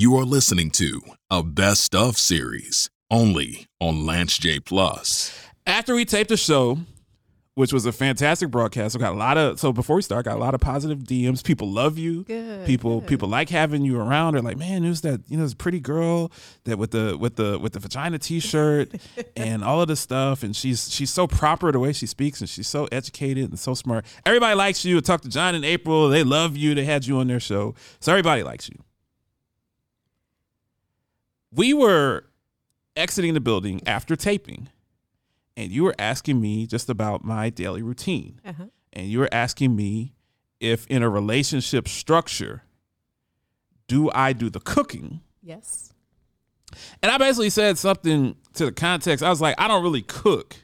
You are listening to a best of series only on Lance J Plus. After we taped the show, which was a fantastic broadcast, I got a lot of so before we start, got a lot of positive DMs. People love you. Good, people good. people like having you around. They're like, man, who's that? You know, this pretty girl that with the with the with the vagina T-shirt and all of this stuff. And she's she's so proper the way she speaks, and she's so educated and so smart. Everybody likes you. I talked to John and April. They love you. They had you on their show, so everybody likes you. We were exiting the building after taping, and you were asking me just about my daily routine. Uh-huh. And you were asking me if in a relationship structure, do I do the cooking? Yes. And I basically said something to the context. I was like, I don't really cook,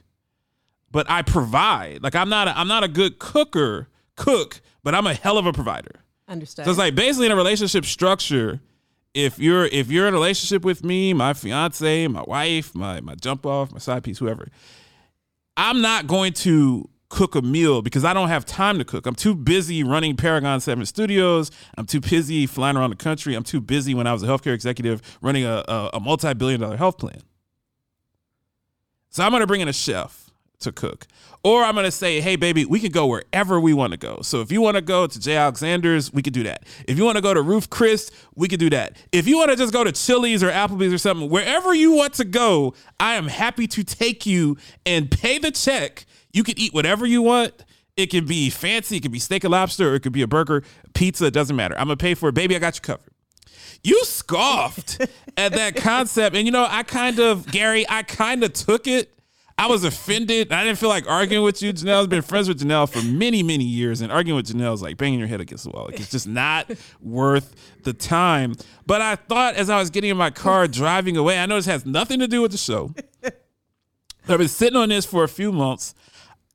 but I provide. Like I'm not a, I'm not a good cooker, cook, but I'm a hell of a provider. Understand. So it's like basically in a relationship structure, if you're if you're in a relationship with me, my fiance, my wife, my my jump off, my side piece, whoever, I'm not going to cook a meal because I don't have time to cook. I'm too busy running Paragon 7 Studios. I'm too busy flying around the country. I'm too busy when I was a healthcare executive running a, a, a multi billion dollar health plan. So I'm going to bring in a chef to cook. Or I'm going to say, hey, baby, we can go wherever we want to go. So if you want to go to J. Alexander's, we could do that. If you want to go to Ruth Chris, we could do that. If you want to just go to Chili's or Applebee's or something, wherever you want to go, I am happy to take you and pay the check. You can eat whatever you want. It can be fancy, it could be steak and lobster, or it could be a burger, pizza, it doesn't matter. I'm going to pay for it. Baby, I got you covered. You scoffed at that concept. And you know, I kind of, Gary, I kind of took it. I was offended. I didn't feel like arguing with you. Janelle. I've been friends with Janelle for many, many years, and arguing with Janelle is like banging your head against the wall. Like, it's just not worth the time. But I thought as I was getting in my car driving away, I know this has nothing to do with the show. I've been sitting on this for a few months.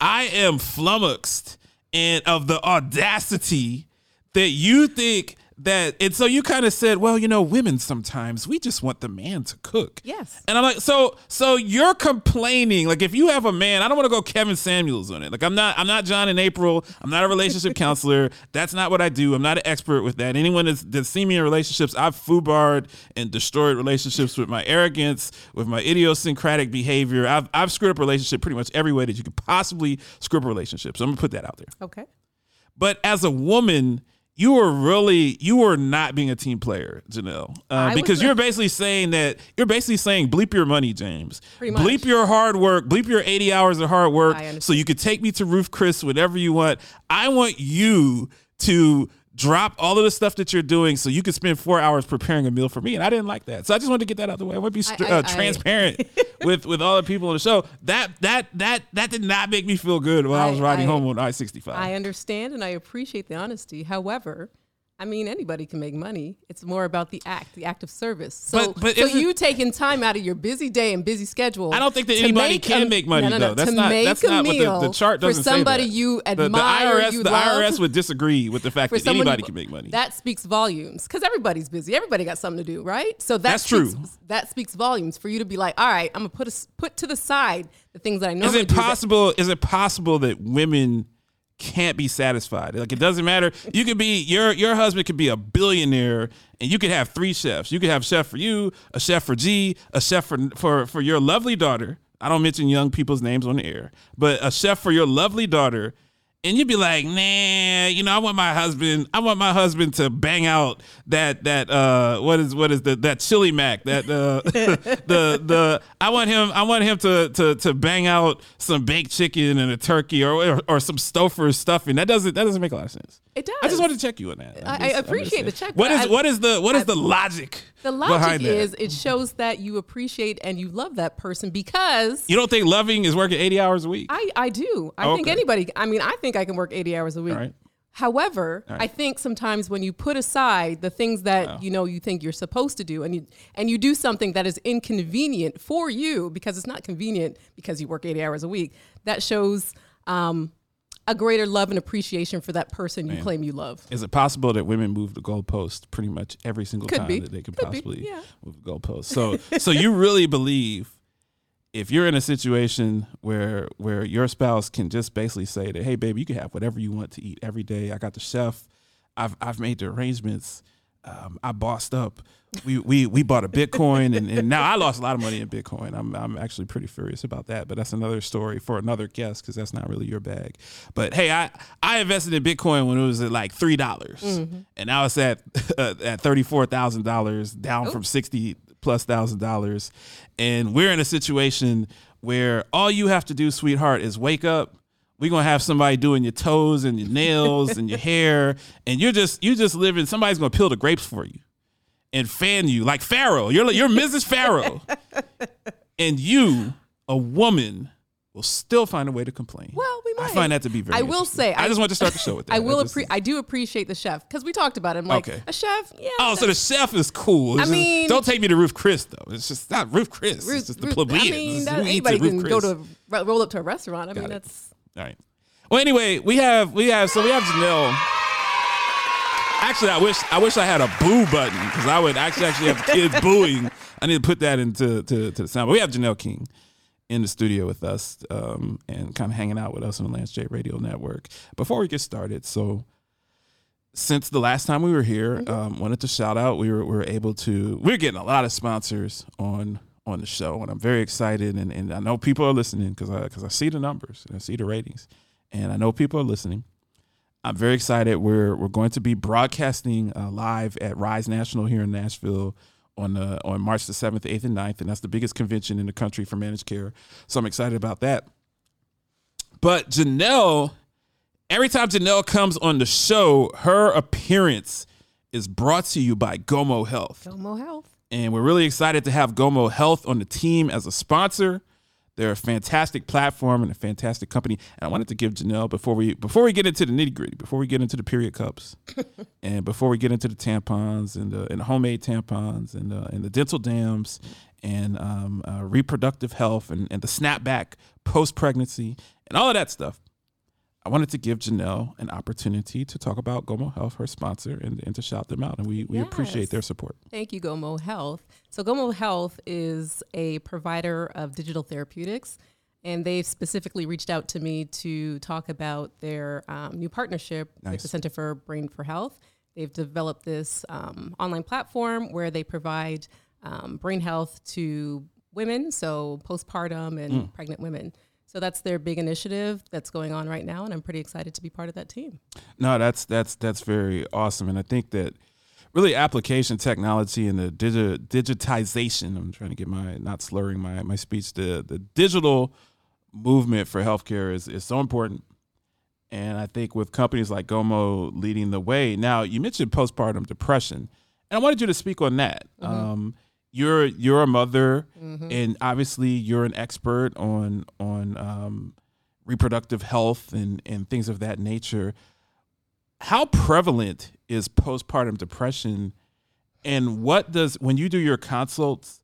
I am flummoxed and of the audacity that you think that and so you kind of said, well, you know, women sometimes we just want the man to cook. Yes. And I'm like, so so you're complaining like if you have a man, I don't want to go Kevin Samuels on it. Like I'm not I'm not John and April. I'm not a relationship counselor. That's not what I do. I'm not an expert with that. Anyone that's, that's seen me in relationships, I've foobarred and destroyed relationships with my arrogance, with my idiosyncratic behavior. I've I've screwed up a relationship pretty much every way that you could possibly screw up a relationship. So I'm gonna put that out there. Okay. But as a woman, you were really you were not being a team player, Janelle, uh, because you're basically saying that you're basically saying bleep your money, James. Bleep your hard work. Bleep your 80 hours of hard work, so you could take me to Ruth Chris whenever you want. I want you to drop all of the stuff that you're doing so you could spend four hours preparing a meal for me. And i didn't like that. So i just wanted to get that out of the way. I want to be str- I- I- uh, transparent with with all the people on the show. That that that that did not make me feel good while i, was riding I- home on i-65 I understand and I appreciate the honesty. However, I mean, anybody can make money. It's more about the act, the act of service. So, But- but so you taking time out of your busy day and busy schedule. I don't think that anybody can a- make money no, no, no, though. That's to not make that's a not what the, the chart doesn't for somebody say that. you The- the, IRS you the love. IRS would disagree with the fact that anybody can make money. That speaks volumes because everybody's busy. Everybody got something to do, right? So that That's speaks, true. That speaks volumes for you to be like, all right, I'm gonna put a put to the side the things that I know. is it possible? Is it possible that women can't be satisfied? Like it doesn't matter. You could be your your husband could be a billionaire, and you could have three chefs. You could have a chef for you, a chef for G, a chef for for for your lovely daughter. I don't mention young people's names on the air, but a chef for your lovely daughter. And you'd be like, nah, you know, I want my husband, I want my husband to bang out that that uh what is what is the that chili mac, that uh the the I want him I want him to to to bang out some baked chicken and a turkey or or, or some Stouffer stuffing. That doesn't that doesn't make a lot of sense. It does. I just wanted to check you on that. I'm I- I just- I'm appreciate the check, What is I- what is the what is I- the logic? The logic that? is it shows that you appreciate and you love that person because you don't think loving is working 80 hours a week? I, I do. I Oh, think okay. anybody, I mean, I think I can work 80 hours a week. Right. However, right. I think sometimes when you put aside the things that you know you think you're supposed to do, and you and you do something that is inconvenient for you because it's not convenient because you work 80 hours a week, that shows um, a greater love and appreciation for that person you claim you love. Is it possible that women move the goalpost pretty much every single Could time be. that they could, Could possibly yeah. move the goalpost? So, so you really believe if you're in a situation where where your spouse can just basically say that, hey, baby, you can have whatever you want to eat every day. I got the chef. I've I've made the arrangements. Um, I bossed up. We, we we bought a Bitcoin and, and now I lost a lot of money in Bitcoin. I'm I'm actually pretty furious about that, but that's another story for another guest because that's not really your bag. But hey, I I invested in Bitcoin when it was at like three dollars, Mm-hmm. and now it's at uh, at thirty four thousand dollars, down Oh. from sixty plus thousand dollars, and we're in a situation where all you have to do, sweetheart, is wake up. We're gonna have somebody doing your toes and your nails and your hair, and you're just you just living. Somebody's gonna peel the grapes for you and fan you like Pharaoh. You're like you're Mrs. Pharaoh, and you, a woman, will still find a way to complain. Well, we I might. find that to be very. I will say, I, I- just want to start the show with that. I will. just- Appre- I do appreciate the chef because we talked about him. Like Okay. a chef, yeah. Oh, so the chef is cool. It's I just- mean- don't take me to Ruth Chris though. It's just not Ruth Chris. It's just the plebeians. I mean, that, anybody can Chris. go to ro- roll up to a restaurant. I mean, it. that's All right. Well, anyway, we have we have so we have Janelle. Actually, I wish I wish I had a boo button because I would actually actually have kids booing. I need to put that into to, to the sound. But we have Janelle King in the studio with us um, and kind of hanging out with us on the Lance J Radio Network. Before we get started, so since the last time we were here, um, wanted to shout out we were we were able to we're getting a lot of sponsors on on the show, and I'm very excited, and, and I know people are listening because I because I see the numbers and I see the ratings, and I know people are listening. I'm very excited. We're we're going to be broadcasting uh, live at Rise National here in Nashville on the on March the seventh, eighth, and 9th, and that's the biggest convention in the country for managed care. So I'm excited about that. But Janelle, every time Janelle comes on the show, her appearance is brought to you by Gomo Health. Gomo Health. And we're really excited to have Gomo Health on the team as a sponsor. They're a fantastic platform and a fantastic company. And I wanted to give Janelle before we before we get into the nitty gritty, before we get into the period cups, and before we get into the tampons and the, and the homemade tampons and the, and the dental dams and um, uh, reproductive health and, and the snapback post pregnancy and all of that stuff. I wanted to give Janelle an opportunity to talk about Gomo Health, her sponsor, and, and to shout them out. And we, we appreciate their support. Thank you, Gomo Health. So, Gomo Health is a provider of digital therapeutics, and they've specifically reached out to me to talk about their um, new partnership with the Center for Brain for Health. They've developed this um, online platform where they provide um, brain health to women, so postpartum and Mm. pregnant women. So that's their big initiative that's going on right now, and I'm pretty excited to be part of that team. No, that's that's that's very awesome, and I think that really application technology and the digi- digitization. I'm trying to get my not slurring my my speech. The the digital movement for healthcare is is so important, and I think with companies like Gomo leading the way. Now, you mentioned postpartum depression, and I wanted you to speak on that. Um, you're you're a mother, and obviously you're an expert on on um, reproductive health and and things of that nature. How prevalent is postpartum depression? And what does when you do your consults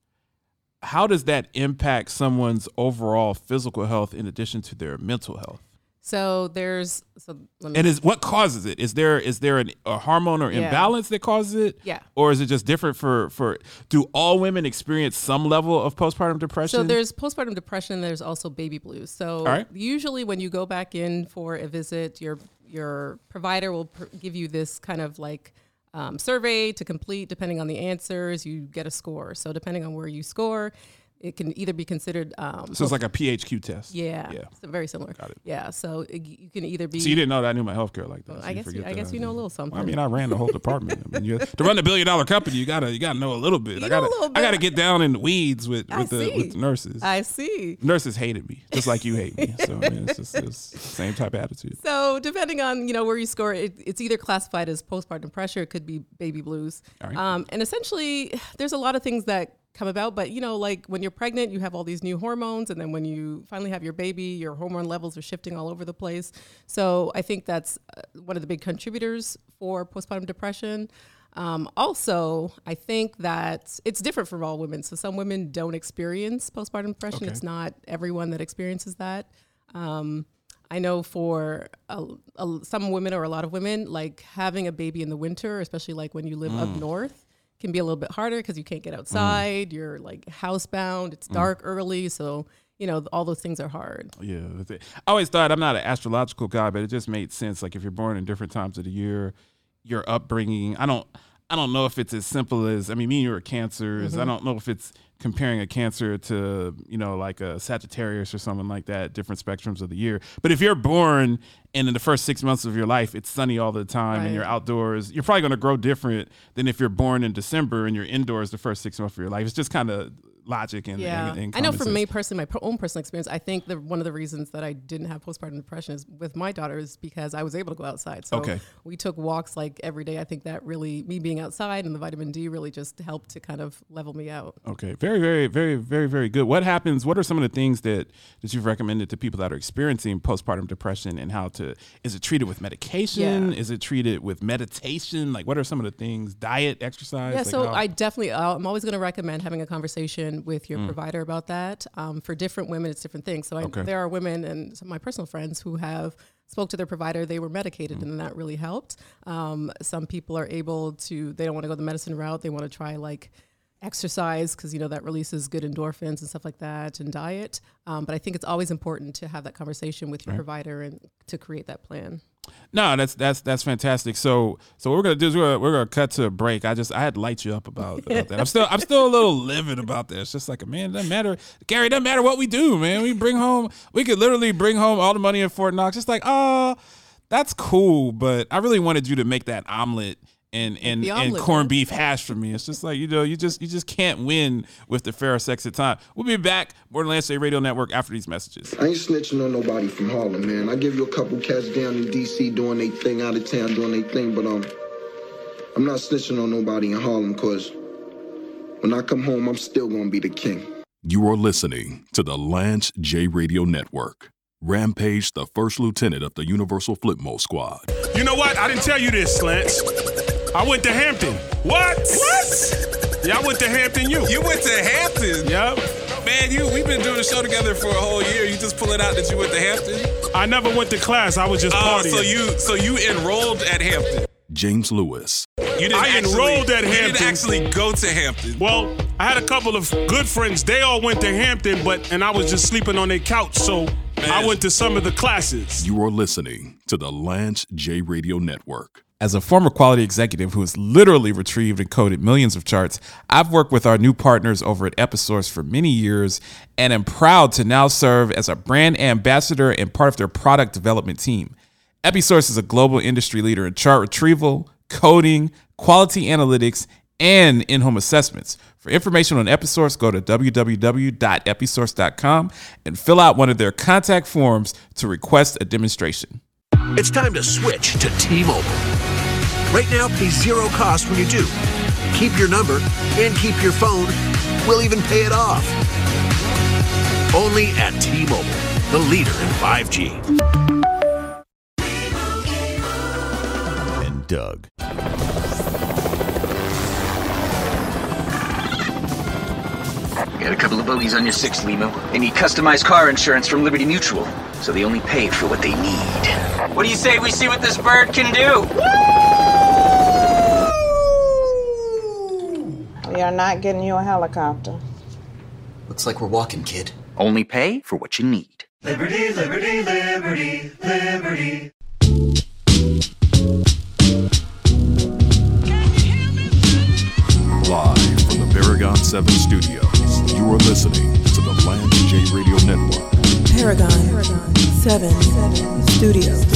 how does that impact someone's overall physical health in addition to their mental health So there's so let me and is what causes it is there is there an, a hormone or Yeah. imbalance that causes it Yeah. or is it just different for for do all women experience some level of postpartum depression So there's postpartum depression. There's also baby blues. So right. usually when you go back in for a visit, your your provider will pr- give you this kind of like um, survey to complete. Depending on the answers, you get a score. So depending on where you score, it can either be considered. Um, so it's like a phq test yeah, yeah so very similar. Got it. Yeah, so it, you can either be. so you didn't know that i knew my healthcare like that so I guess you, I guess you know a little something. Well, I mean, I ran the whole department. I mean, to run a billion dollar company, you gotta you gotta know a little bit. I You know gotta a little I gotta get down in the weeds with with the with the nurses. I see. nurses hated me just like you hate me. So I mean, it's just it's the same type of attitude. So depending on you know where you score, it, it's either classified as postpartum pressure, it could be baby blues, right. um, and essentially there's a lot of things that come about. But you know, like when you're pregnant, you have all these new hormones, and then when you finally have your baby, your hormone levels are shifting all over the place. So I think that's uh, one of the big contributors for postpartum depression. Um, also, I think that it's different for all women. So some women don't experience postpartum depression. Okay. It's not everyone that experiences that. Um, I know for a, a, some women or a lot of women, like having a baby in the winter, especially like when you live Mm. up north, can be a little bit harder because you can't get outside. You're like housebound. Mm. It's dark early, so you know all those things are hard. Yeah. I always thought I'm not an astrological guy, but it just made sense. Like if you're born in different times of the year, your upbringing. I don't. I don't know if it's as simple as I mean, me and you are cancers. Mm-hmm. I don't know if it's comparing a cancer to you know like a Sagittarius or something like that, different spectrums of the year. But if you're born and in the first six months of your life it's sunny all the time right. and you're outdoors, you're probably going to grow different than if you're born in December and you're indoors the first six months of your life. It's just kind of logic and yeah. And, and I know for me personally, my own personal experience, I think that one of the reasons that I didn't have postpartum depression is with my daughter is because I was able to go outside. So okay. we took walks like every day. I think that really me being outside and the vitamin D really just helped to kind of level me out. Okay, very, very, very, very, very good. What happens? What are some of the things that that you've recommended to people that are experiencing postpartum depression and how to? Is it treated with medication? Yeah. Is it treated with meditation? Like, what are some of the things? Diet, exercise. Yeah, like so how? I definitely, uh, I'm always going to recommend having a conversation with your mm. provider about that. Um, for different women, it's different things. So I, okay. there are women and some of my personal friends who have spoke to their provider, they were medicated, mm. and that really helped. Um, some people are able to, they don't want to go the medicine route. They want to try like exercise because you know that releases good endorphins and stuff like that and diet um, but i think it's always important to have that conversation with your right. provider and to create that plan no, that's that's that's fantastic. So so what we're gonna do is we're gonna, we're gonna cut to a break. I just I had to light you up about, about that. I'm still I'm still a little livid about this. Just like a man, it doesn't matter, Gary. It doesn't matter what we do, man. We bring home we could literally bring home all the money in Fort Knox. Just like oh, that's cool, but I really wanted you to make that omelet and and, and corned beef hash for me. It's just like you know, you just you just can't win with the fair sex at time. We'll be back, Borderland State Radio Network, after these messages. I ain't snitching on nobody from Harlem, man. I give you a couple cats down in D.C. doing their thing, out of town doing their thing, but um, I'm not snitching on nobody in Harlem, cause when I come home, I'm still gonna be the king. You are listening to the Lance J Radio Network. Rampage, the first lieutenant of the Universal Flipmo Squad. You know what? I didn't tell you this, Lance. I went to Hampton. What? What? Yeah, I went to Hampton U. You went to Hampton? Yep. Man, you we've been doing a show together for a whole year. You just pull it out that you went to Hampton? I never went to class. I was just oh, partying. so you so you enrolled at Hampton. James Lewis. You didn't I actually, enrolled at you Hampton. didn't actually go to Hampton. Well, I had a couple of good friends. They all went to Hampton, but and I was just sleeping on their couch, so Man. I went to some of the classes. You are listening to the Lance J Radio Network. As a former quality executive who has literally retrieved and coded millions of charts, I've worked with our new partners over at Episource for many years and am proud to now serve as a brand ambassador and part of their product development team. Episource is a global industry leader in chart retrieval, coding, quality analytics, and in home assessments. For information on Episource, go to www.episource.com and fill out one of their contact forms to request a demonstration. It's time to switch to T Mobile. Right now, pay zero cost when you do. Keep your number and keep your phone. We'll even pay it off. Only at T Mobile, the leader in 5G. And Doug. Got a couple of bogeys on your six limo. They need customized car insurance from Liberty Mutual, so they only pay for what they need. What do you say we see what this bird can do? We are not getting you a helicopter. Looks like we're walking, kid. Only pay for what you need. Liberty, liberty, liberty, liberty. Live from the Paragon 7 studios, you are listening to the Lance J Radio Network. Paragon, 7 Studios.